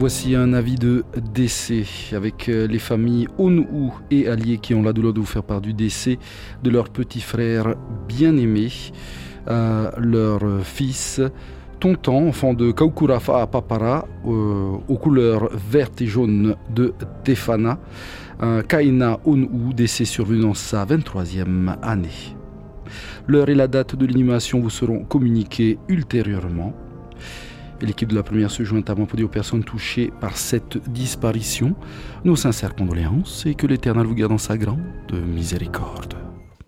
Voici un avis de décès avec euh, les familles Onou et alliés qui ont la douleur de vous faire part du décès de leur petit frère bien-aimé, euh, leur fils Tontan, enfant de Kaukurafa Papara, euh, aux couleurs vertes et jaunes de Tefana, Kaina Onou, décès survenu dans sa 23e année. L'heure et la date de l'inhumation vous seront communiquées ultérieurement. L'équipe de la première se joint avant pour dire aux personnes touchées par cette disparition nos sincères condoléances et que l'Éternel vous garde dans sa grande miséricorde.